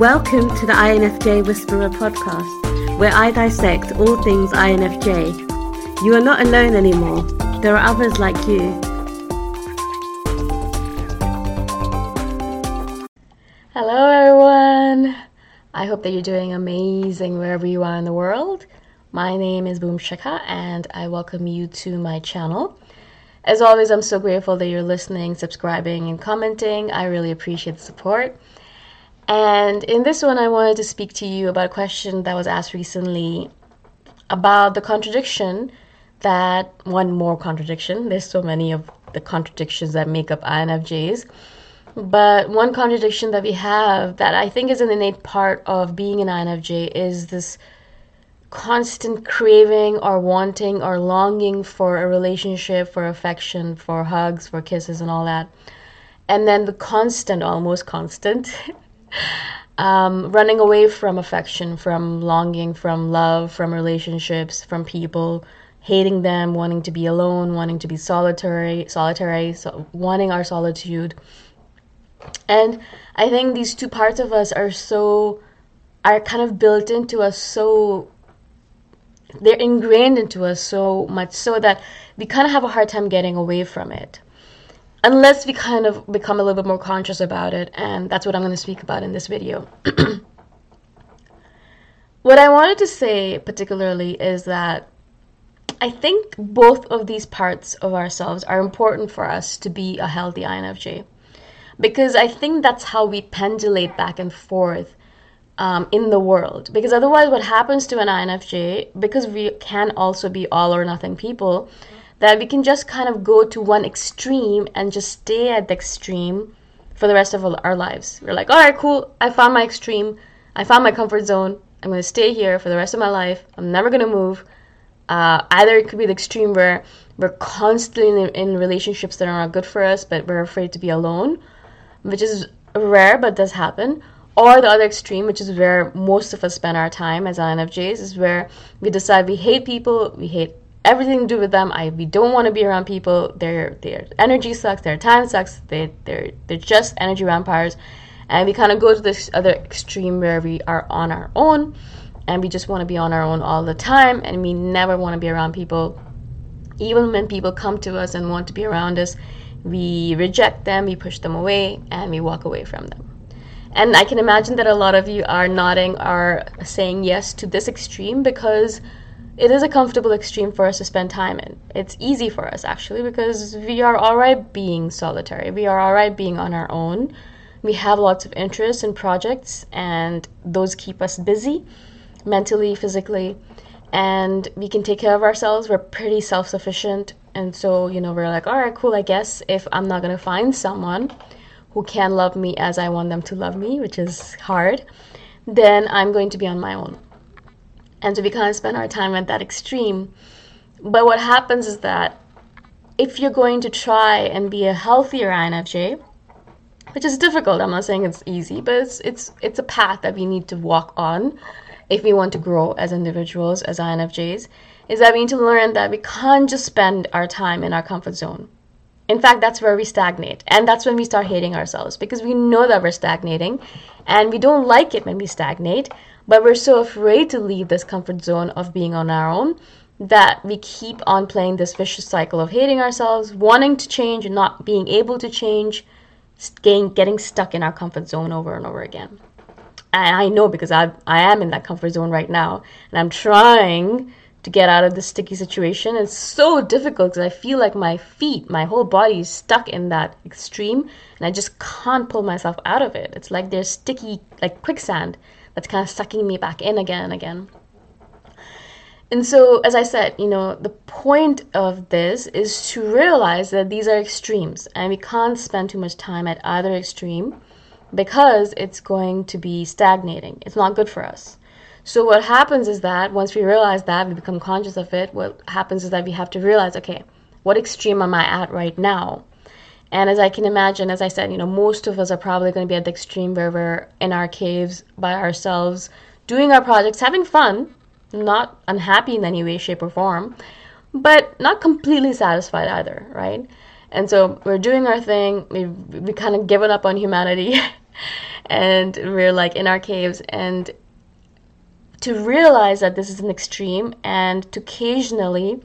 Welcome to the INFJ Whisperer podcast, where I dissect all things INFJ. You are not alone anymore, there are others like you. Hello, everyone. I hope that you're doing amazing wherever you are in the world. My name is Boom Shikha, and I welcome you to my channel. As always, I'm so grateful that you're listening, subscribing, and commenting. I really appreciate the support. And in this one, I wanted to speak to you about a question that was asked recently about the contradiction that one more contradiction. There's so many of the contradictions that make up INFJs. But one contradiction that we have that I think is an innate part of being an INFJ is this constant craving or wanting or longing for a relationship, for affection, for hugs, for kisses, and all that. And then the constant, almost constant, um, running away from affection, from longing, from love, from relationships, from people, hating them, wanting to be alone, wanting to be solitary, solitary, so wanting our solitude. And I think these two parts of us are so are kind of built into us so they're ingrained into us so much so that we kind of have a hard time getting away from it unless we kind of become a little bit more conscious about it and that's what i'm going to speak about in this video what i wanted to say particularly is that I think both of these parts of ourselves are important for us to be a healthy INFJ because I think that's how we pendulate back and forth um, in the world. Because otherwise, what happens to an INFJ, because we can also be all or nothing people, that we can just kind of go to one extreme and just stay at the extreme for the rest of our lives. We're like, all right, cool, I found my extreme, I found my comfort zone, I'm going to stay here for the rest of my life, I'm never going to move. Uh, either it could be the extreme where we're constantly in, in relationships that are not good for us, but we're afraid to be alone which is rare but does happen. Or the other extreme, which is where most of us spend our time as INFJs, is where we decide we hate people, we hate everything to do with them. I we don't want to be around people. Their their energy sucks, their time sucks. They they're they're just energy vampires, and we kind of go to this other extreme where we are on our own, and we just want to be on our own all the time, and we never want to be around people. Even when people come to us and want to be around us, we reject them, we push them away, and we walk away from them. And I can imagine that a lot of you are nodding, are saying yes to this extreme because it is a comfortable extreme for us to spend time in. It's easy for us actually because we are alright being solitary. We are alright being on our own. We have lots of interests and projects, and those keep us busy mentally, physically, and we can take care of ourselves. We're pretty self sufficient. And so, you know, we're like, all right, cool, I guess if I'm not going to find someone who can love me as I want them to love me, which is hard, then I'm going to be on my own. And so we of spend our time at that extreme. But what happens is that if you're going to try and be a healthier INFJ, which is difficult, I'm not saying it's easy, but it's it's it's a path that we need to walk on if we want to grow as individuals, as INFJs is that we need to learn that we can't just spend our time in our comfort zone. In fact, that's where we stagnate. And that's when we start hating ourselves because we know that we're stagnating and we don't like it when we stagnate, but we're so afraid to leave this comfort zone of being on our own that we keep on playing this vicious cycle of hating ourselves, wanting to change and not being able to change, getting, stuck in our comfort zone over and over again. And I know because I, I am in that comfort zone right now and I'm trying to get out of this sticky situation. It's so difficult because I feel like my feet, my whole body is stuck in that extreme and I just can't pull myself out of it. It's like there's sticky, like quicksand that's kind of sucking me back in again and again. And so, as I said, you know, the point of this is to realize that these are extremes and we can't spend too much time at either extreme because it's going to be stagnating. It's not good for us. So what happens is that once we realize that, we become conscious of it, what happens is that we have to realize, okay, what extreme am I at right now? And as I can imagine, as I said, you know, most of us are probably going to be at the extreme where we're in our caves by ourselves, doing our projects, having fun, not unhappy in any way, shape, or form, but not completely satisfied either, right? And so we're doing our thing, we we kind of given up on humanity, and we're like in our caves, and to realize that this is an extreme and to occasionally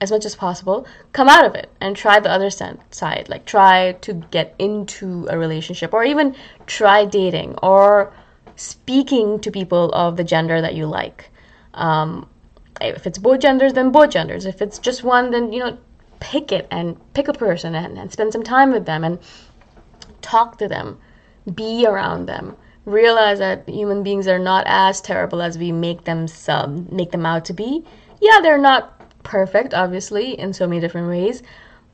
as much as possible come out of it and try the other side like try to get into a relationship or even try dating or speaking to people of the gender that you like. Um, if it's both genders then both genders. If it's just one then you know pick it and pick a person and, and spend some time with them and talk to them be around them realize that human beings are not as terrible as we make them some make them out to be. Yeah, they're not perfect, obviously, in so many different ways,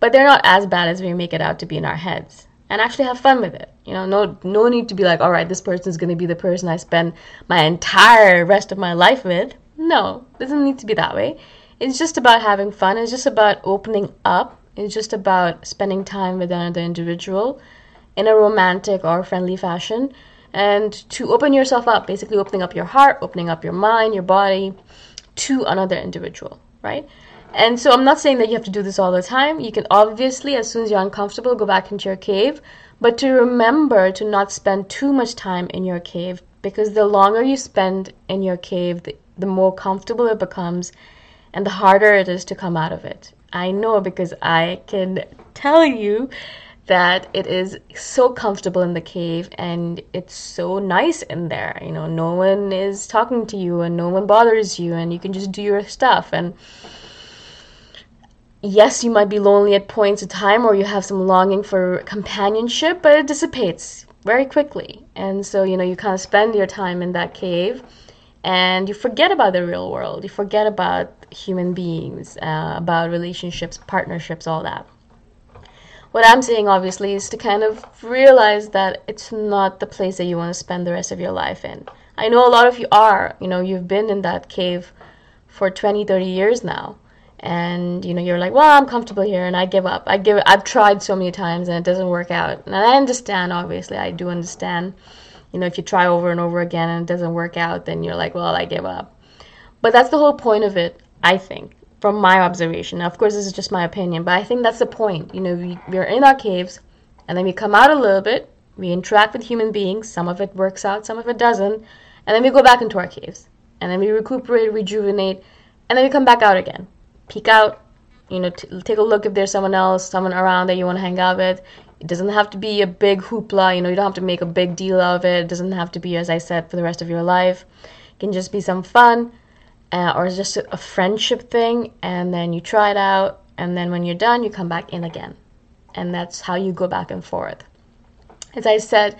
but they're not as bad as we make it out to be in our heads. And actually have fun with it. You know, no no need to be like, all right, this person is gonna be the person I spend my entire rest of my life with. No, doesn't need to be that way. It's just about having fun. It's just about opening up. It's just about spending time with another individual in a romantic or friendly fashion and to open yourself up, basically opening up your heart, opening up your mind, your body to another individual, right? And so I'm not saying that you have to do this all the time. You can obviously, as soon as you're uncomfortable, go back into your cave, but to remember to not spend too much time in your cave because the longer you spend in your cave, the, the more comfortable it becomes and the harder it is to come out of it. I know because I can tell you that it is so comfortable in the cave and it's so nice in there. You know, no one is talking to you and no one bothers you and you can just do your stuff and yes, you might be lonely at points of time or you have some longing for companionship, but it dissipates very quickly. And so, you know, you kind of spend your time in that cave and you forget about the real world. You forget about human beings, uh, about relationships, partnerships, all that. What I'm saying, obviously, is to kind of realize that it's not the place that you want to spend the rest of your life in. I know a lot of you are, you know, you've been in that cave for 20, 30 years now. And you know you're like well i'm comfortable here and i give up. I give i've tried so many times and it doesn't work out. And i understand obviously i do understand. You know if you try over and over again and it doesn't work out then you're like well i give up. But that's the whole point of it i think from my observation now, of course this is just my opinion but i think that's the point you know we, we're in our caves and then we come out a little bit we interact with human beings some of it works out some of it doesn't and then we go back into our caves and then we recuperate rejuvenate and then we come back out again peek out, you know, t- take a look if there's someone else, someone around that you want to hang out with. It doesn't have to be a big hoopla, you know, you don't have to make a big deal of it. It doesn't have to be, as I said, for the rest of your life. It can just be some fun uh, or just a, a friendship thing, and then you try it out, and then when you're done, you come back in again. And that's how you go back and forth. As I said,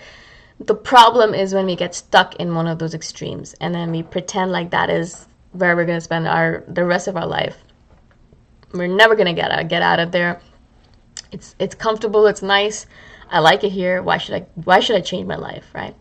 the problem is when we get stuck in one of those extremes and then we pretend like that is where we're going to spend our the rest of our life we're never gonna get out get out of there. It's it's comfortable. It's nice. I like it here. Why should I why should I change my life, right?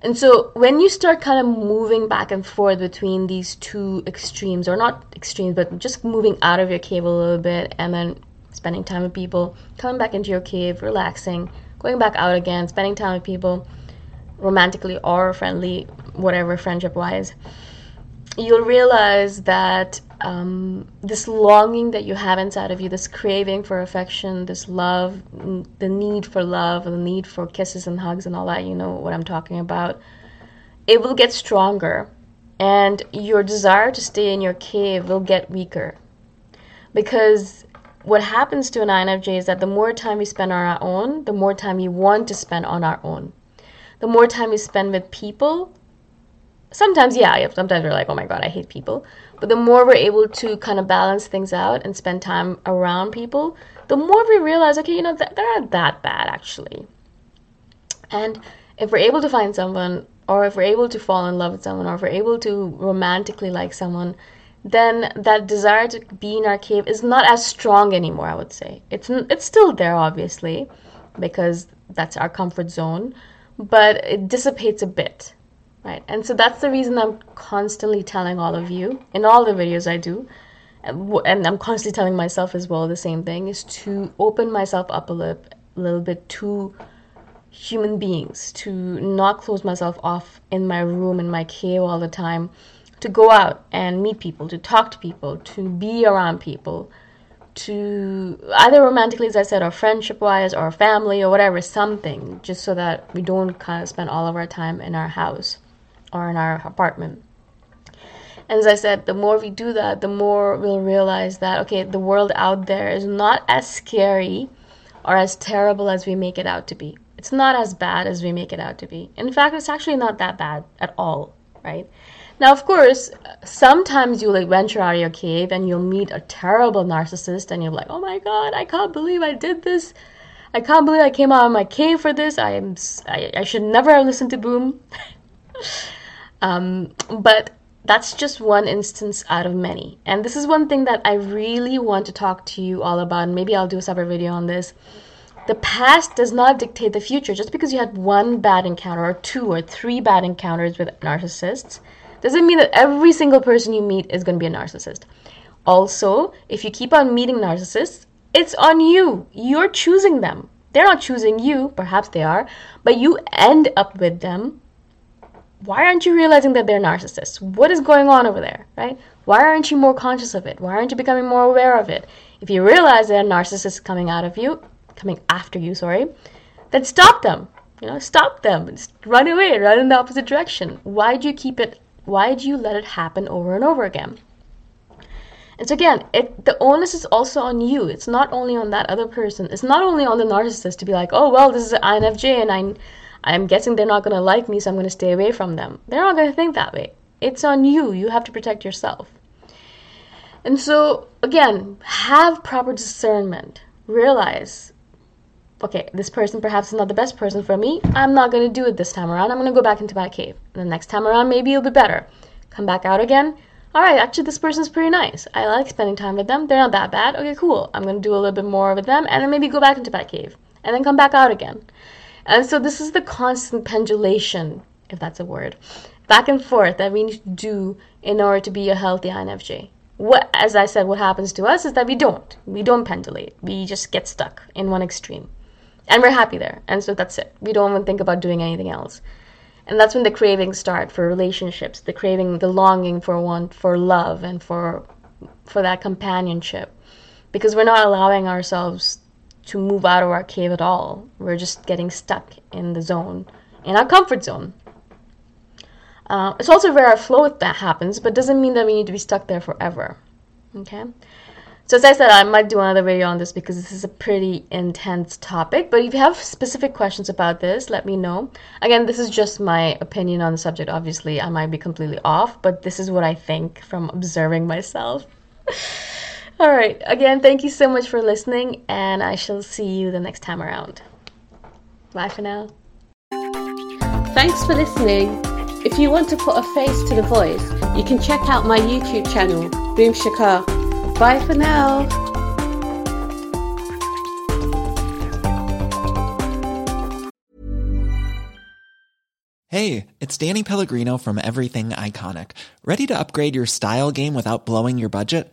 And so when you start kind of moving back and forth between these two extremes, or not extremes, but just moving out of your cave a little bit and then spending time with people, coming back into your cave, relaxing, going back out again, spending time with people, romantically or friendly, whatever, friendship wise, you'll realize that um, this longing that you have inside of you, this craving for affection, this love, the need for love, the need for kisses and hugs and all that, you know what I'm talking about, it will get stronger. And your desire to stay in your cave will get weaker. Because what happens to an INFJ is that the more time we spend on our own, the more time we want to spend on our own. The more time we spend with people, sometimes, yeah, sometimes we're like, oh my god, I hate people. But the more we're able to kind of balance things out and spend time around people, the more we realize, okay, you know, they're not that bad actually. And if we're able to find someone, or if we're able to fall in love with someone, or if we're able to romantically like someone, then that desire to be in our cave is not as strong anymore. I would say it's it's still there, obviously, because that's our comfort zone, but it dissipates a bit right? And so that's the reason I'm constantly telling all of you in all the videos I do, and I'm constantly telling myself as well the same thing is to open myself up a little, a little bit to human beings, to not close myself off in my room, in my cave all the time, to go out and meet people, to talk to people, to be around people, to either romantically, as I said, or friendship wise, or family, or whatever, something, just so that we don't kind of spend all of our time in our house or in our apartment. And as I said, the more we do that, the more we'll realize that, okay, the world out there is not as scary or as terrible as we make it out to be. It's not as bad as we make it out to be. In fact, it's actually not that bad at all, right? Now, of course, sometimes you'll like venture out of your cave and you'll meet a terrible narcissist and you're like, oh my god, I can't believe I did this. I can't believe I came out of my cave for this. I am I, I should never have listened to Boom. Um, but that's just one instance out of many. And this is one thing that I really want to talk to you all about. Maybe I'll do a separate video on this. The past does not dictate the future. Just because you had one bad encounter, or two, or three bad encounters with narcissists, doesn't mean that every single person you meet is going to be a narcissist. Also, if you keep on meeting narcissists, it's on you. You're choosing them. They're not choosing you, perhaps they are, but you end up with them why aren't you realizing that they're narcissists? What is going on over there, right? Why aren't you more conscious of it? Why aren't you becoming more aware of it? If you realize that a narcissist is coming out of you, coming after you, sorry, then stop them. You know, stop them. Just run away, run in the opposite direction. Why do you keep it? Why do you let it happen over and over again? And so again, it the onus is also on you. It's not only on that other person. It's not only on the narcissist to be like, oh well, this is an INFJ, and I I'm guessing they're not going to like me, so I'm going to stay away from them. They're not going to think that way. It's on you. You have to protect yourself. And so, again, have proper discernment. Realize, okay, this person perhaps is not the best person for me. I'm not going to do it this time around. I'm going to go back into my cave. And the next time around, maybe it'll be better. Come back out again. All right, actually, this person's pretty nice. I like spending time with them. They're not that bad. Okay, cool. I'm going to do a little bit more with them and then maybe go back into my cave and then come back out again. And so, this is the constant pendulation, if that's a word, back and forth that we need to do in order to be a healthy INFJ what as i said what happens to us is that we don't. We don't pendulate. We just get stuck in one extreme. And we're happy there. And so that's it. We don't even think about doing anything else. And that's when the cravings start for relationships the craving the longing for one for love and for for that companionship. Because we're not allowing ourselves to move out of our cave at all we're just getting stuck in the zone in our comfort zone uh, it's also rare a flow that happens, but doesn't mean that we need to be stuck there forever. Okay? So as I said, I might do another video on this because this is a pretty intense topic. But if you have specific questions about this, let me know. Again, this is just my opinion on the subject. Obviously, I might be completely off, but this is what I think from observing myself. All right. Again, thank you so much for listening, and I shall see you the next time around. Bye for now. Thanks for listening. If you want to put a face to the voice, you can check out my YouTube channel, Boom Shikha. Bye for now. Hey, it's Danny Pellegrino from Everything Iconic. Ready to upgrade your style game without blowing your budget?